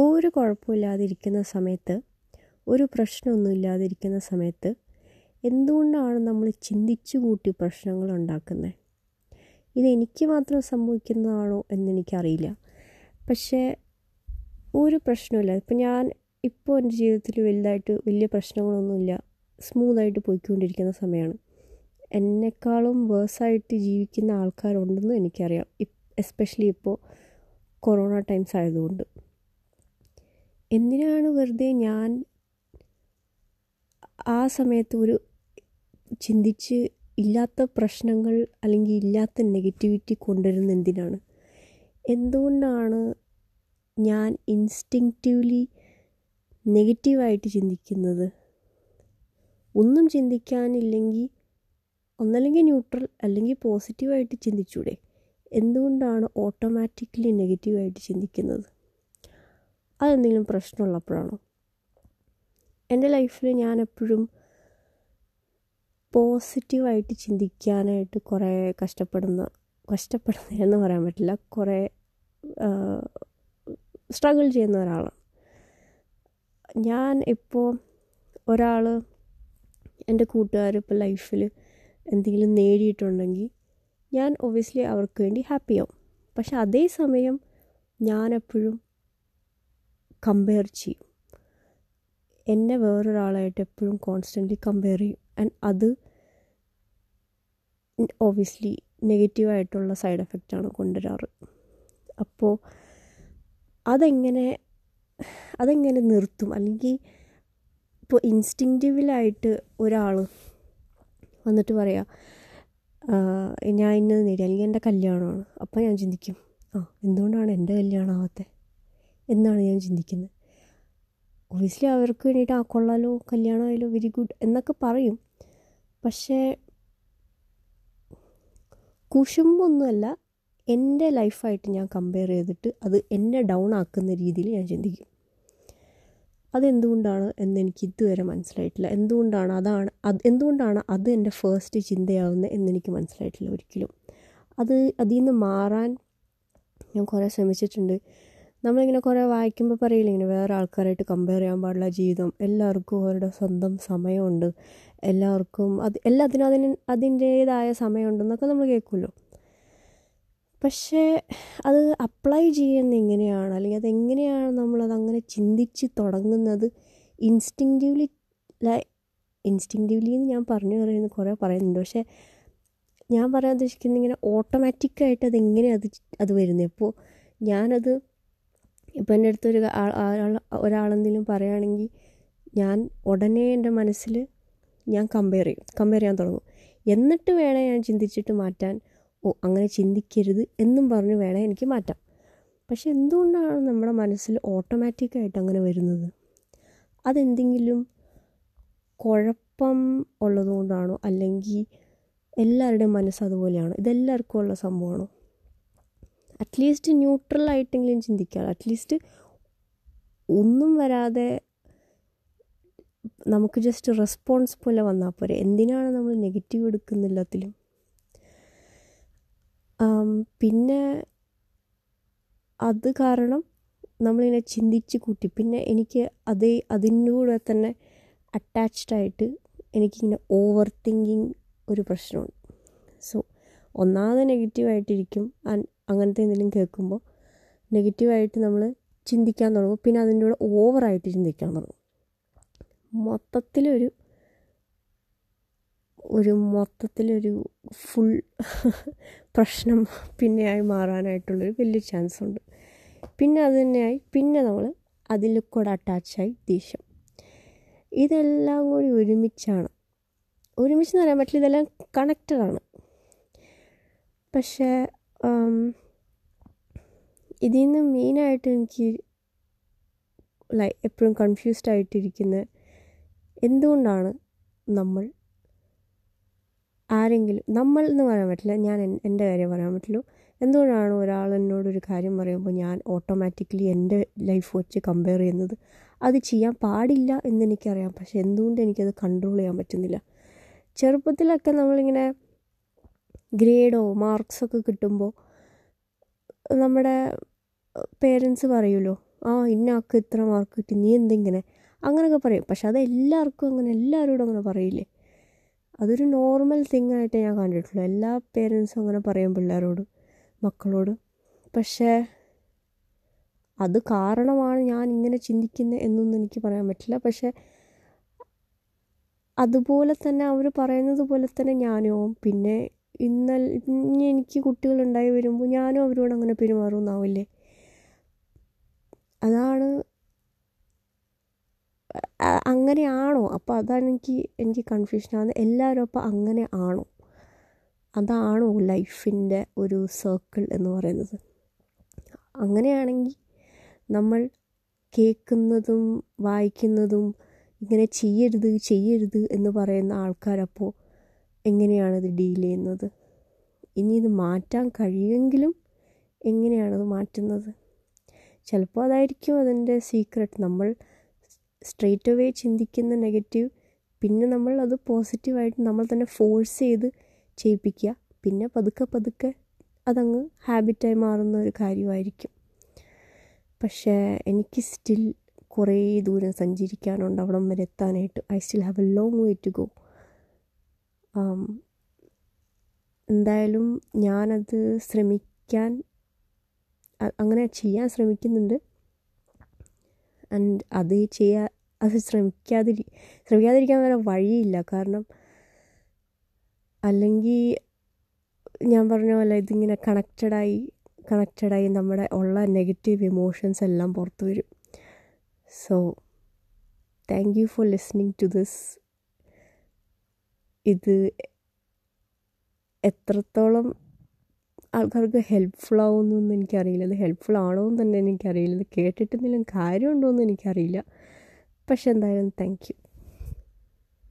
ഒരു കുഴപ്പമില്ലാതിരിക്കുന്ന സമയത്ത് ഒരു പ്രശ്നമൊന്നും ഇല്ലാതിരിക്കുന്ന സമയത്ത് എന്തുകൊണ്ടാണ് നമ്മൾ ചിന്തിച്ചു കൂട്ടി പ്രശ്നങ്ങൾ ഉണ്ടാക്കുന്നത്? ഇതെനിക്ക് മാത്രം സംഭവിക്കുന്നതാണോ എന്നെനിക്കറിയില്ല. പക്ഷേ ഒരു പ്രശ്നമില്ല. ഇപ്പം ഞാൻ ഇപ്പോൾ എന്റെ ജീവിതത്തിൽ വലുതായിട്ട് വലിയ പ്രശ്നങ്ങളൊന്നുമില്ല. സ്മൂത്തായിട്ട് പോയിക്കൊണ്ടിരിക്കുന്ന സമയമാണ്. എന്നെക്കാളും വേഴ്സായിട്ട് ജീവിക്കുന്ന ആൾക്കാരുണ്ടെന്ന് എനിക്കറിയാം. എസ്പെഷ്യലി ഇപ്പോൾ കൊറോണ ടൈംസ് ആയതുകൊണ്ട്. എന്തിനാണ് വെറുതെ ഞാൻ ആ സമയത്ത് ഒരു ചിന്തിച്ച് ഇല്ലാത്ത പ്രശ്നങ്ങൾ അല്ലെങ്കിൽ ഇല്ലാത്ത നെഗറ്റിവിറ്റി കൊണ്ടുവരുന്ന എന്തിനാണ്? എന്തുകൊണ്ടാണ് ഞാൻ ഇൻസ്റ്റിങ്റ്റീവ്ലി നെഗറ്റീവായിട്ട് ചിന്തിക്കുന്നത്? ഒന്നും ചിന്തിക്കാനില്ലെങ്കിൽ ഒന്നല്ലെങ്കിൽ ന്യൂട്രൽ അല്ലെങ്കിൽ പോസിറ്റീവായിട്ട് ചിന്തിച്ചൂടെ? എന്തുകൊണ്ടാണ് ഓട്ടോമാറ്റിക്കലി നെഗറ്റീവായിട്ട് ചിന്തിക്കുന്നത്? അതെന്തെങ്കിലും പ്രശ്നമുള്ളപ്പോഴാണോ? എന്റെ ലൈഫിൽ ഞാൻ എപ്പോഴും പോസിറ്റീവായിട്ട് ചിന്തിക്കാനായിട്ട് കുറേ കഷ്ടപ്പെടുന്ന കഷ്ടപ്പെടുന്ന എന്ന് പറയാൻ പറ്റില്ല. കുറേ സ്ട്രഗിൾ ചെയ്യുന്ന ഒരാളാണ്. ഞാൻ ഇപ്പോൾ ഒരാൾ എന്റെ കൂട്ടുകാർ ഇപ്പോൾ ലൈഫിൽ എന്തെങ്കിലും നേടിയിട്ടുണ്ടെങ്കിൽ ഞാൻ ഒബ്വിയസ്ലി അവർക്ക് വേണ്ടി ഹാപ്പിയാവും. പക്ഷെ അതേസമയം ഞാനെപ്പോഴും കമ്പയർ ചെയ്യും. എന്നെ വേറൊരാളായിട്ട് എപ്പോഴും കോൺസ്റ്റന്റ്ലി കമ്പയർ ചെയ്യും. ആൻഡ് അത് ഒബ്വിയസ്ലി നെഗറ്റീവായിട്ടുള്ള സൈഡ് എഫക്റ്റാണ് കൊണ്ടുവരാറ്. അപ്പോൾ അതെങ്ങനെ അതെങ്ങനെ നിർത്തും? അല്ലെങ്കിൽ ഇപ്പോൾ ഇൻസ്റ്റിങ്റ്റീവിലായിട്ട് ഒരാൾ വന്നിട്ട് പറയാം ഞാൻ ഇന്നത് നേടി അല്ലെങ്കിൽ എന്റെ കല്യാണമാണ്. അപ്പോൾ ഞാൻ ചിന്തിക്കും ആ എന്തുകൊണ്ടാണ് എന്റെ കല്യാണം എന്നാണ് ഞാൻ ചിന്തിക്കുന്നത്. ഒബ്വിയസ്ലി അവർക്ക് വേണ്ടിയിട്ട് ആ കൊള്ളാലോ കല്യാണമായാലോ വെരി ഗുഡ് എന്നൊക്കെ പറയും. പക്ഷേ കുശുമ്പൊന്നുമല്ല എന്റെ ലൈഫായിട്ട് ഞാൻ കമ്പയർ ചെയ്തിട്ട് അത് എന്നെ ഡൗൺ ആക്കുന്ന രീതിയിൽ ഞാൻ ചിന്തിക്കും. അതെന്തുകൊണ്ടാണ് എന്ന് എനിക്ക് ഇതുവരെ മനസ്സിലായിട്ടില്ല. എന്തുകൊണ്ടാണ് അതാണ് അത് എന്തുകൊണ്ടാണ് അത് എന്റെ ഫേസ്റ്റ് ചിന്തയാവുന്നത് എന്നെനിക്ക് മനസ്സിലായിട്ടില്ല ഒരിക്കലും. അത് അതിൽ നിന്ന് മാറാൻ ഞാൻ കുറേ ശ്രമിച്ചിട്ടുണ്ട്. നമ്മളിങ്ങനെ കുറേ വായിക്കുമ്പോൾ പറയില്ല ഇങ്ങനെ വേറെ ആൾക്കാരായിട്ട് കമ്പയർ ചെയ്യാൻ പാടില്ല ജീവിതം. എല്ലാവർക്കും അവരുടെ സ്വന്തം സമയമുണ്ട്. എല്ലാവർക്കും അത് എല്ലാത്തിനും അതിന് അതിന്റേതായ സമയമുണ്ടെന്നൊക്കെ നമ്മൾ കേൾക്കുമല്ലോ. പക്ഷേ അത് അപ്ലൈ ചെയ്യുന്ന എങ്ങനെയാണ്? അല്ലെങ്കിൽ അതെങ്ങനെയാണ് നമ്മളത് അങ്ങനെ ചിന്തിച്ച് തുടങ്ങുന്നത്? ഇൻസ്റ്റിങ്റ്റീവ്ലി ലൈ ഇൻസ്റ്റിങ്റ്റീവ്ലി എന്ന് ഞാൻ പറഞ്ഞു പറയുന്നത് കുറേ പറയുന്നുണ്ട്. പക്ഷേ ഞാൻ പറയാൻ ഉദ്ദേശിക്കുന്നത് ഇങ്ങനെ ഓട്ടോമാറ്റിക്കായിട്ട് അതെങ്ങനെ അത് അത് വരുന്നത്? ഇപ്പോൾ ഞാനത് ഇപ്പോൾ എന്റെ അടുത്തൊരു ഒരാളെന്തെങ്കിലും പറയുകയാണെങ്കിൽ ഞാൻ ഉടനെ എന്റെ മനസ്സിൽ ഞാൻ കമ്പയർ ചെയ്യും കമ്പയർ ചെയ്യാൻ തുടങ്ങും. എന്നിട്ട് വേണേൽ ഞാൻ ചിന്തിച്ചിട്ട് മാറ്റാൻ ഓ അങ്ങനെ ചിന്തിക്കരുത് എന്നും പറഞ്ഞ് വേണേൽ എനിക്ക് മാറ്റാം. പക്ഷെ എന്തുകൊണ്ടാണ് നമ്മുടെ മനസ്സിൽ ഓട്ടോമാറ്റിക്കായിട്ട് അങ്ങനെ വരുന്നത്? അതെന്തെങ്കിലും കുഴപ്പം ഉള്ളതുകൊണ്ടാണോ? അല്ലെങ്കിൽ എല്ലാവരുടെയും മനസ്സ് അതുപോലെയാണോ? ഇതെല്ലാവർക്കും ഉള്ള സംഭവമാണോ? അറ്റ്ലീസ്റ്റ് ന്യൂട്രലായിട്ടെങ്കിലും ചിന്തിക്കാം അറ്റ്ലീസ്റ്റ് ഒന്നും വരാതെ നമുക്ക് ജസ്റ്റ് റെസ്പോൺസ് പോലെ വന്നാൽ പോരെ. എന്തിനാണ് നമ്മൾ നെഗറ്റീവ് എടുക്കുന്നില്ലാത്തിലും പിന്നെ അത് കാരണം നമ്മളിങ്ങനെ ചിന്തിച്ച് കൂട്ടി. പിന്നെ എനിക്ക് അതേ അതിന്റെ കൂടെ തന്നെ അറ്റാച്ച്ഡ് ആയിട്ട് എനിക്കിങ്ങനെ ഓവർ തിങ്കിങ് ഒരു പ്രശ്നമുണ്ട്. സോ ഒന്നാമത് നെഗറ്റീവായിട്ടിരിക്കും അങ്ങനത്തെ എന്തെങ്കിലും കേൾക്കുമ്പോൾ നെഗറ്റീവായിട്ട് നമ്മൾ ചിന്തിക്കാൻ തുടങ്ങും. പിന്നെ അതിന്റെ കൂടെ ഓവറായിട്ട് ചിന്തിക്കാൻ തുടങ്ങും. മൊത്തത്തിലൊരു ഒരു മൊത്തത്തിലൊരു ഫുൾ പ്രശ്നം പിന്നെയായി മാറാനായിട്ടുള്ളൊരു വലിയ ചാൻസ് ഉണ്ട്. പിന്നെ അത് തന്നെയായി. പിന്നെ നമ്മൾ അതിൽ കൂടെ അറ്റാച്ചായി ദേഷ്യം. ഇതെല്ലാം കൂടി ഒരുമിച്ചാണ്. ഒരുമിച്ച് എന്ന് പറയാൻ പറ്റില്ല. ഇതെല്ലാം കണക്റ്റഡാണ് പക്ഷേ ഇതിൽ നിന്ന് മെയിനായിട്ട് എനിക്ക് ലൈ എപ്പോഴും കൺഫ്യൂസ്ഡ് ആയിട്ടിരിക്കുന്ന എന്തുകൊണ്ടാണ് നമ്മൾ ആരെങ്കിലും നമ്മൾ എന്ന് പറയാൻ പറ്റില്ല ഞാൻ എന്റെ കാര്യം പറയാൻ പറ്റുള്ളൂ. എന്തുകൊണ്ടാണ് ഒരാൾ എന്നോടൊരു കാര്യം പറയുമ്പോൾ ഞാൻ ഓട്ടോമാറ്റിക്കലി എന്റെ ലൈഫ് വെച്ച് കമ്പയർ ചെയ്യുന്നത്? അത് ചെയ്യാൻ പാടില്ല എന്നെനിക്കറിയാം പക്ഷെ എന്തുകൊണ്ട് എനിക്കത് കൺട്രോൾ ചെയ്യാൻ പറ്റുന്നില്ല? ചെറുപ്പത്തിലൊക്കെ നമ്മളിങ്ങനെ ഗ്രേഡോ മാർക്സൊക്കെ കിട്ടുമ്പോൾ നമ്മുടെ പേരൻസ് പറയുമല്ലോ ആ ഇന്ന ആൾക്ക് ഇത്ര മാർക്ക് കിട്ടി നീ എന്തിങ്ങനെ? അങ്ങനെയൊക്കെ പറയും. പക്ഷെ അത് എല്ലാവർക്കും അങ്ങനെ എല്ലാവരോടും അങ്ങനെ പറയില്ലേ? അതൊരു നോർമൽ തിങ് ആയിട്ട് ഞാൻ കണ്ടിട്ടുള്ളൂ. എല്ലാ പേരൻസും അങ്ങനെ പറയും പിള്ളേരോട് മക്കളോട്. പക്ഷേ അത് കാരണമാണ് ഞാൻ ഇങ്ങനെ ചിന്തിക്കുന്നത് എന്നൊന്നും എനിക്ക് പറയാൻ പറ്റില്ല. പക്ഷേ അതുപോലെ തന്നെ അവർ പറയുന്നത് പോലെ തന്നെ ഞാനും പിന്നെ ഇന്നൽ ഇനി എനിക്ക് കുട്ടികളുണ്ടായി വരുമ്പോൾ ഞാനും അവരോട് അങ്ങനെ പെരുമാറുമെന്നാവില്ലേ അതാണ് അങ്ങനെയാണോ? അപ്പോൾ അതാണ് എനിക്ക് എനിക്ക് കൺഫ്യൂഷനാണ് എല്ലാവരും അപ്പോൾ അങ്ങനെ ആണോ? അതാണോ ലൈഫിന്റെ ഒരു സർക്കിൾ എന്ന് പറയുന്നത്. അങ്ങനെയാണെങ്കിൽ നമ്മൾ കേൾക്കുന്നതും വായിക്കുന്നതും ഇങ്ങനെ ചെയ്യരുത് ചെയ്യരുത് എന്ന് പറയുന്ന ആൾക്കാരപ്പോൾ എങ്ങനെയാണിത് ഡീൽ ചെയ്യുന്നത്? ഇനി ഇത് മാറ്റാൻ കഴിയുമെങ്കിലും എങ്ങനെയാണത് മാറ്റുന്നത്? ചിലപ്പോൾ അതായിരിക്കും അതിന്റെ സീക്രട്ട് നമ്മൾ സ്ട്രെയിറ്റ് അവേ ചിന്തിക്കുന്ന നെഗറ്റീവ് പിന്നെ നമ്മൾ അത് പോസിറ്റീവായിട്ട് നമ്മൾ തന്നെ ഫോഴ്സ് ചെയ്ത് ചെയ്യിപ്പിക്കുക. പിന്നെ പതുക്കെ പതുക്കെ അതങ്ങ് ഹാബിറ്റായി മാറുന്ന ഒരു കാര്യമായിരിക്കും. പക്ഷേ എനിക്ക് സ്റ്റിൽ കുറേ ദൂരം സഞ്ചരിക്കാനുണ്ട്. അവിടം വരെ എത്താനായിട്ട്. I still have a long way to go എന്തായാലും ഞാനത് ശ്രമിക്കാൻ അങ്ങനെ ചെയ്യാൻ ശ്രമിക്കുന്നുണ്ട്. ആൻഡ് അത് ചെയ്യാ അത് ശ്രമിക്കാതിരി ശ്രമിക്കാതിരിക്കാൻ വേറെ വഴിയില്ല. കാരണം അല്ലെങ്കിൽ ഞാൻ പറഞ്ഞ പോലെ ഇതിങ്ങനെ കണക്റ്റഡായി കണക്റ്റഡായി നമ്മുടെ ഉള്ള നെഗറ്റീവ് ഇമോഷൻസ് എല്ലാം പുറത്തു വരും. So thank you for listening to this ഇത് എത്രത്തോളം ആൾക്കാർക്ക് ഹെൽപ്ഫുൾ ആവുമെന്നൊന്നും എനിക്കറിയില്ല. ഇത് ഹെൽപ്ഫുൾ ആണോ എന്ന് തന്നെ എനിക്കറിയില്ല. ഇത് കേട്ടിട്ട് എന്തെങ്കിലും കാര്യമുണ്ടോ എന്ന് എനിക്കറിയില്ല. പക്ഷെ എന്തായാലും താങ്ക് യു